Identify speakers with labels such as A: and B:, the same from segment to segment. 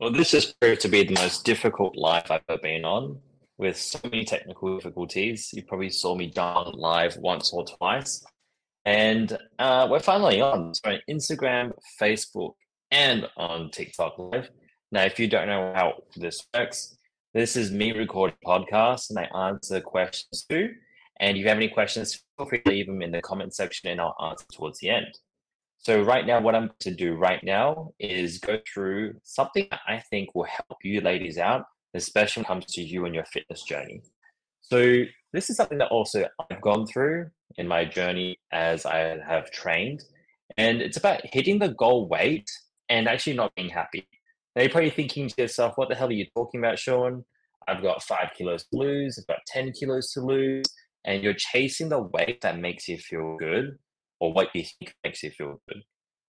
A: Well, this has proved to be the most difficult live I've ever been on with so many technical difficulties. You probably saw me down live once or twice. And uh, we're finally on. So Instagram, Facebook, and on TikTok Live. Now, if you don't know how this works, this is me recording podcasts and I answer questions too. And if you have any questions, feel free to leave them in the comment section and I'll answer towards the end. So right now, what I'm to do right now is go through something that I think will help you ladies out, especially when it comes to you and your fitness journey. So this is something that also I've gone through in my journey as I have trained. And it's about hitting the goal weight and actually not being happy. Now you're probably thinking to yourself, what the hell are you talking about, Sean? I've got five kilos to lose, I've got 10 kilos to lose, and you're chasing the weight that makes you feel good or what you think makes you feel good.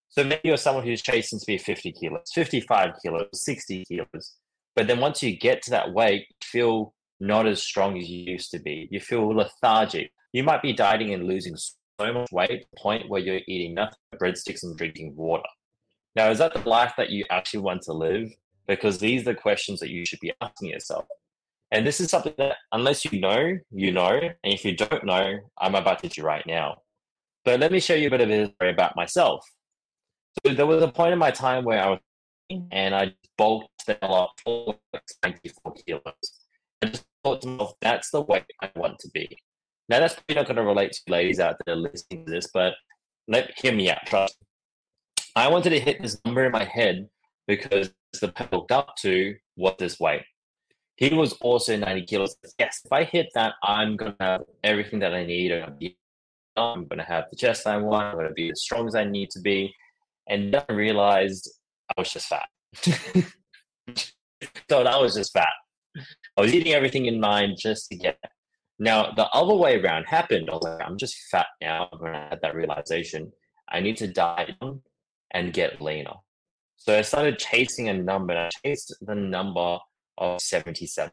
A: So maybe you're someone who's chasing to be 50 kilos, 55 kilos, 60 kilos. But then once you get to that weight, you feel not as strong as you used to be. You feel lethargic. You might be dieting and losing so much weight point where you're eating nothing but breadsticks and drinking water. Now, is that the life that you actually want to live? Because these are the questions that you should be asking yourself. And this is something that, unless you know, you know. And if you don't know, I'm about to teach you right now. But let me show you a bit of a history about myself. So there was a point in my time where I was and I bulked up for 94 kilos. I just thought to myself, that's the weight I want to be. Now that's probably not going to relate to ladies out there listening to this, but let hear me out. Trust. Me. I wanted to hit this number in my head because the I looked up to was this weight. He was also 90 kilos. Yes, if I hit that, I'm to have everything that I need. I'm going to have the chest I want. I'm going to be as strong as I need to be. And then I realized I was just fat. so I was just fat. I was eating everything in mind just to get It. Now, the other way around happened. I was like, I'm just fat now when I had that realization. I need to diet and get leaner. So I started chasing a number. And I chased the number of 77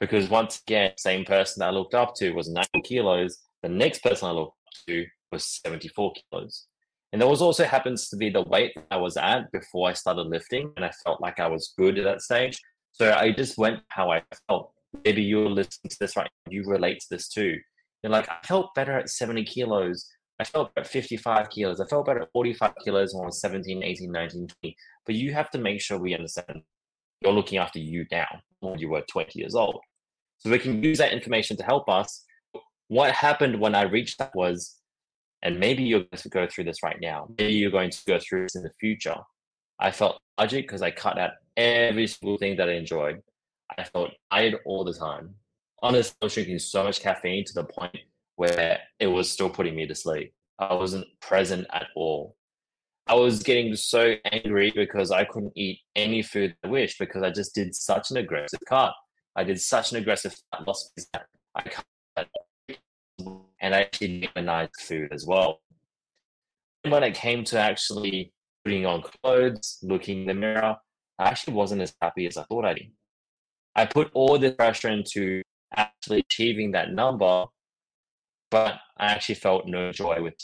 A: because once again, same person I looked up to was 90 kilos. The next person I looked to was 74 kilos. And that was also happens to be the weight I was at before I started lifting, and I felt like I was good at that stage. So I just went how I felt. Maybe you're listening to this right, you relate to this too. You're like, I felt better at 70 kilos. I felt at 55 kilos. I felt better at 45 kilos when I was 17, 18, 19, 20. But you have to make sure we understand you're looking after you now when you were 20 years old. So we can use that information to help us. What happened when I reached that was and maybe you're going to go through this right now. Maybe you're going to go through this in the future. I felt logic because I cut out every single thing that I enjoyed. I felt tired all the time. Honestly, I was drinking so much caffeine to the point where it was still putting me to sleep. I wasn't present at all. I was getting so angry because I couldn't eat any food I wished because I just did such an aggressive cut. I did such an aggressive loss. I cut and actually demonized food as well. When it came to actually putting on clothes, looking in the mirror, I actually wasn't as happy as I thought I'd be. I put all the pressure into actually achieving that number, but I actually felt no joy with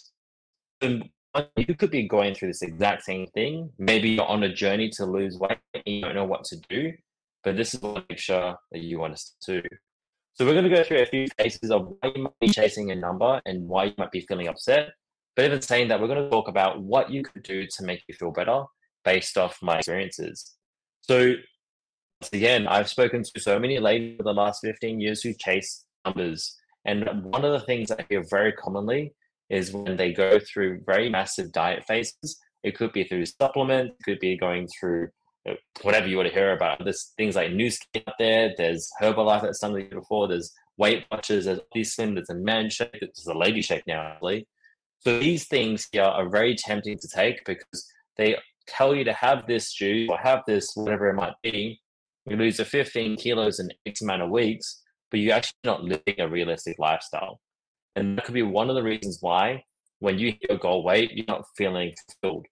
A: it. You could be going through this exact same thing. Maybe you're on a journey to lose weight and you don't know what to do, but this is make sure that you understand too. So we're going to go through a few cases of why you might be chasing a number and why you might be feeling upset. But even saying that, we're going to talk about what you could do to make you feel better based off my experiences. So again, I've spoken to so many ladies for the last 15 years who chase numbers. And one of the things I hear very commonly is when they go through very massive diet phases, it could be through supplements, it could be going through whatever you want to hear about. There's things like Skin out there. There's Herbalife that's done it before. There's Weight Watchers. There's Slim. There's a Man Shake. There's a Lady Shake now, actually. So these things here are very tempting to take because they tell you to have this juice or have this whatever it might be. You lose a 15 kilos in X amount of weeks, but you're actually not living a realistic lifestyle. And that could be one of the reasons why when you hit your goal weight, you're not feeling fulfilled.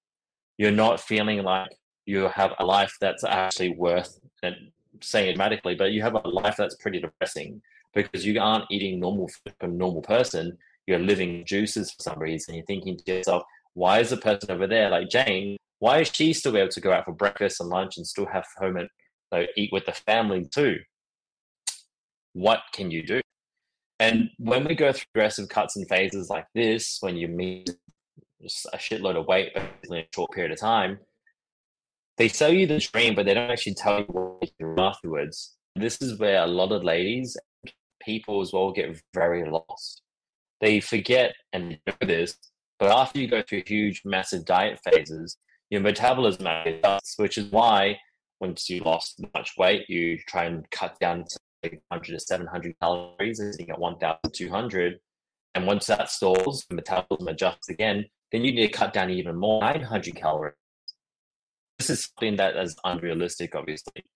A: You're not feeling like you have a life that's actually worth and saying it dramatically, but you have a life that's pretty depressing because you aren't eating normal food a normal person. You're living juices for some reason. You're thinking to yourself, why is the person over there, like Jane, Why is she still able to go out for breakfast and lunch and still have home and eat with the family too? What can you do? And when we go through aggressive cuts and phases like this, when you meet a shitload of weight in a short period of time, they sell you the dream, but they don't actually tell you what afterwards. This is where a lot of ladies, people as well, get very lost. They forget and know this, but after you go through huge, massive diet phases, your metabolism adjusts, which is why once you lost much weight, you try and cut down to 100 to 700 calories, sitting at 1,200. And once that stalls, metabolism adjusts again, then you need to cut down even more, 900 calories. This is something that is unrealistic, obviously.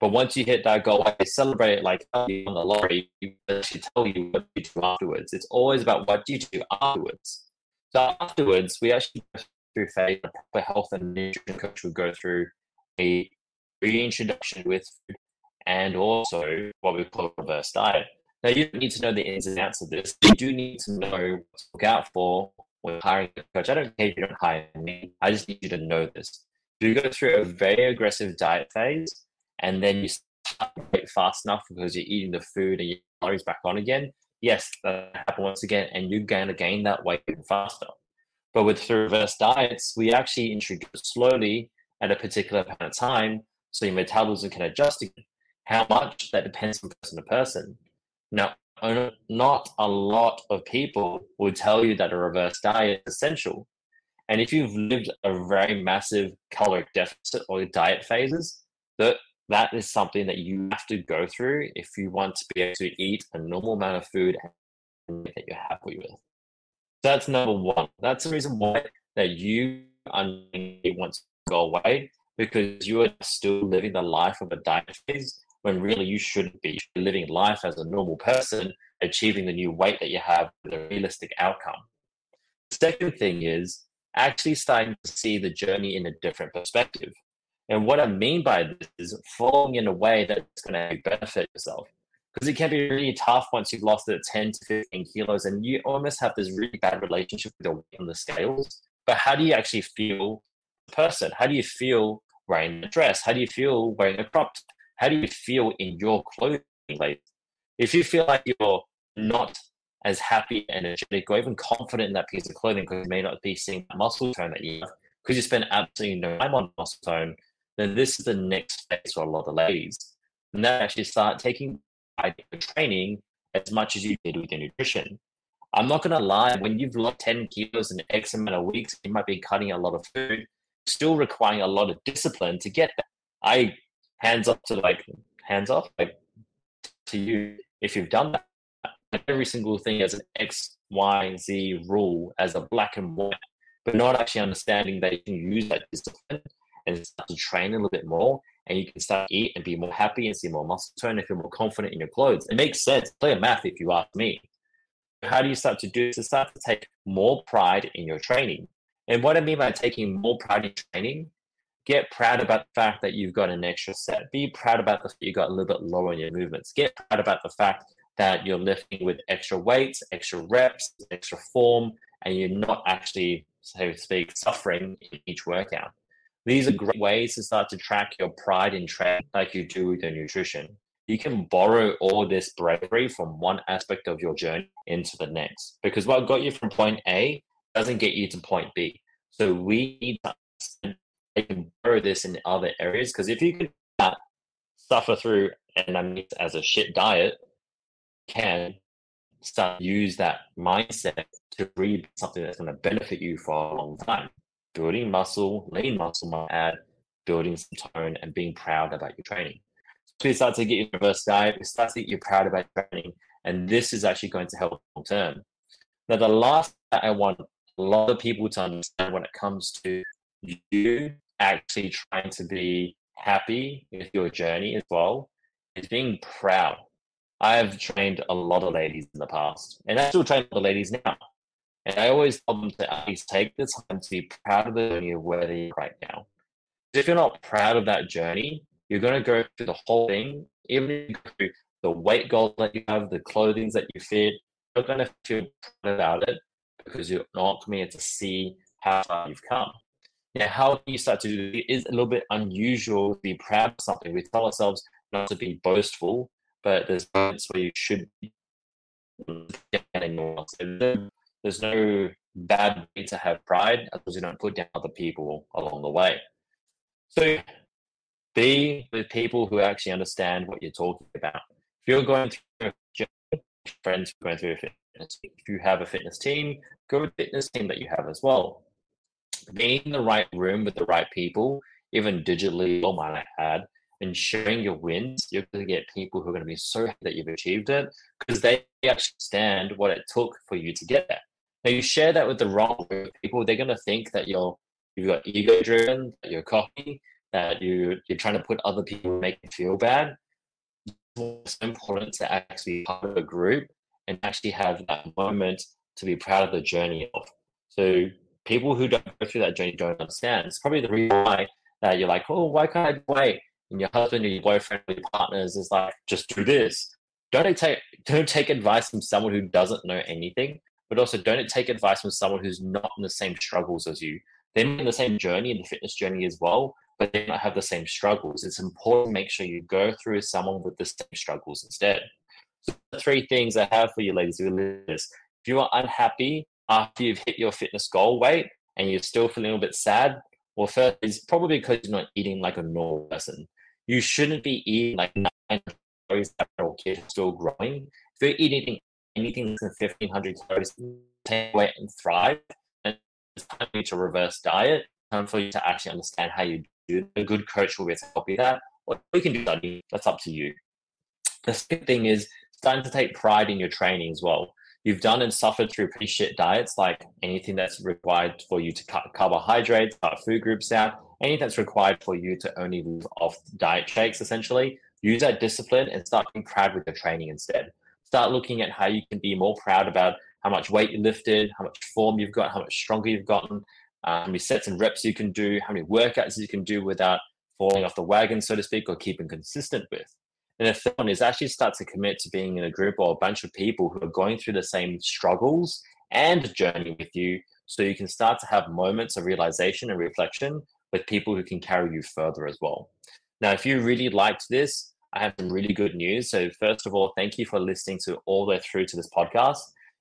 A: But once you hit that goal, I celebrate it like oh, on the. You actually tell you what you do afterwards. It's always about what you do afterwards. So afterwards, we actually go through phase. A proper health and nutrition coach will go through a reintroduction with food and also what we call reverse diet. Now, you don't need to know the ins and outs of this. You do need to know what to look out for when hiring a coach. I don't care if you don't hire me. I just need you to know this. You go through a very aggressive diet phase, and then you start fast enough because you're eating the food and your calories back on again. Yes, that happens once again, and you're going to gain that weight even faster. But with reverse diets, we actually introduce slowly at a particular amount of time so your metabolism can adjust again. How much? That depends from person to person. Now, not a lot of people will tell you that a reverse diet is essential. And if you've lived a very massive caloric deficit or diet phases, that that is something that you have to go through if you want to be able to eat a normal amount of food that you're happy with. That's number one. That's the reason why that you want to go away because you are still living the life of a diet phase when really you shouldn't be. You should be living life as a normal person, achieving the new weight that you have with a realistic outcome. The second thing is actually starting to see the journey in a different perspective. And what I mean by this is following in a way that's going to benefit yourself. Because it can be really tough once you've lost the 10 to 15 kilos and you almost have this really bad relationship with the weight on the scales. But how do you actually feel person? How do you feel wearing a dress? How do you feel wearing a crop how do you feel in your clothing? Like, if you feel like you're not as happy, energetic, or even confident in that piece of clothing because you may not be seeing that muscle tone that you have, because you spend absolutely no time on muscle tone, then this is the next phase for a lot of ladies. And then actually start taking training as much as you did with your nutrition. I'm not going to lie, when you've lost 10 kilos in X amount of weeks, you might be cutting a lot of food, still requiring a lot of discipline to get that. I hands up to like hands off like to you if you've done that. Every single thing as an X, Y, Z rule as a black and white, but not actually understanding that you can use that discipline and start to train a little bit more and you can start to eat and be more happy and see more muscle tone if you're more confident in your clothes. It makes sense. Play a math if you ask me. How do you start to do this? To start to take more pride in your training. And what I mean by taking more pride in training Get proud about the fact that you've got an extra set. Be proud about the fact you got a little bit lower in your movements. Get proud about the fact that you're lifting with extra weights, extra reps, extra form, and you're not actually, so to speak, suffering in each workout. These are great ways to start to track your pride in training like you do with your nutrition. You can borrow all this bravery from one aspect of your journey into the next. Because what got you from point A doesn't get you to point B. So we need to can borrow this in other areas because if you can suffer through and I mean as a shit diet, can start use that mindset to read something that's going to benefit you for a long time. Building muscle, lean muscle might add, building some tone and being proud about your training. So you start to get your reverse diet, you start to get you proud about training, and this is actually going to help long term. Now, the last that I want a lot of people to understand when it comes to you actually trying to be happy with your journey as well is being proud. I have trained a lot of ladies in the past, and I still train the ladies now. And I always tell them to at least take the time to be proud of the journey of where they are right now. If you're not proud of that journey, you're going to go through the whole thing, even through the weight goals that you have, the clothing that you fit, you're going to feel proud about it because you're not going to see how far you've come. Now, how you start to do it is a little bit unusual to be proud of something. We tell ourselves not to be boastful, but there's moments where you should be more. There's no bad way to have pride as long as you don't put down other people along the way. So be with people who actually understand what you're talking about. If you're going through friends going through a fitness, if you have a fitness team, go with the fitness team that you have as well. Being in the right room with the right people, even digitally, or might I and sharing your wins, you're going to get people who are going to be so happy that you've achieved it because they understand what it took for you to get there. Now, you share that with the wrong people, they're going to think that you're you've got ego driven, that you're cocky, that you you're trying to put other people make you feel bad. It's important to actually be part of a group and actually have that moment to be proud of the journey of. So people who don't go through that journey don't understand. It's probably the reason why that you're like, oh, why can't I wait? And your husband or your boyfriend or your partners is like, just do this. Don't take don't take advice from someone who doesn't know anything, but also don't take advice from someone who's not in the same struggles as you. They're in the same journey, in the fitness journey as well, but they might have the same struggles. It's important to make sure you go through someone with the same struggles instead. So three things I have for you, ladies and If you are unhappy after you've hit your fitness goal weight and you're still feeling a little bit sad, well, first is probably because you're not eating like a normal person. You shouldn't be eating like nine calories that are still growing. If you're eating anything less than fifteen hundred calories, take weight and thrive. And it's time for you to reverse diet. Time for you to actually understand how you do. A good coach will be able to help you that. Or you can do study. That's up to you. The second thing is starting to take pride in your training as well. You've done and suffered through pretty shit diets, like anything that's required for you to cut carbohydrates, cut food groups out, anything that's required for you to only live off diet shakes, essentially. Use that discipline and start being proud with your training instead. Start looking at how you can be more proud about how much weight you lifted, how much form you've got, how much stronger you've gotten, uh, how many sets and reps you can do, how many workouts you can do without falling off the wagon, so to speak, or keeping consistent with. And the third one is actually start to commit to being in a group or a bunch of people who are going through the same struggles and journey with you so you can start to have moments of realization and reflection with people who can carry you further as well. Now, if you really liked this, I have some really good news. So, first of all, thank you for listening to all the way through to this podcast.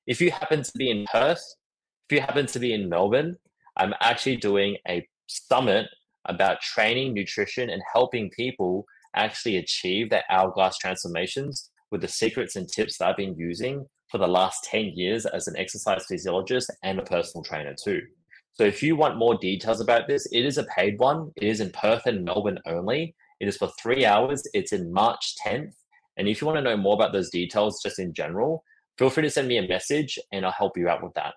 A: If you happen to be in Perth, if you happen to be in Melbourne, I'm actually doing a summit about training, nutrition, and helping people actually achieve their hourglass transformations with the secrets and tips that I've been using for the last 10 years as an exercise physiologist and a personal trainer too. So if you want more details about this, it is a paid one. It is in Perth and Melbourne only. It is for three hours. It's in March 10th. And if you want to know more about those details just in general, feel free to send me a message and I'll help you out with that.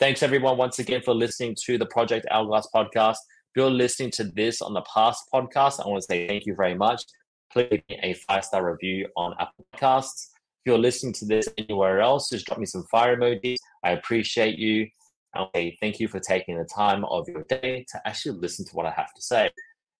A: Thanks everyone once again for listening to the Project Hourglass podcast. If you're listening to this on the past podcast, I want to say thank you very much. Please a five star review on Apple Podcasts. If you're listening to this anywhere else, just drop me some fire emojis. I appreciate you. Say thank you for taking the time of your day to actually listen to what I have to say.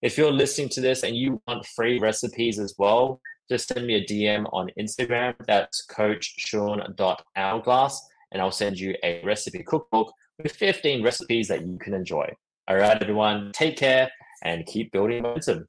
A: If you're listening to this and you want free recipes as well, just send me a DM on Instagram. That's coachsean.hourglass and I'll send you a recipe cookbook with 15 recipes that you can enjoy. All right, everyone, take care and keep building momentum.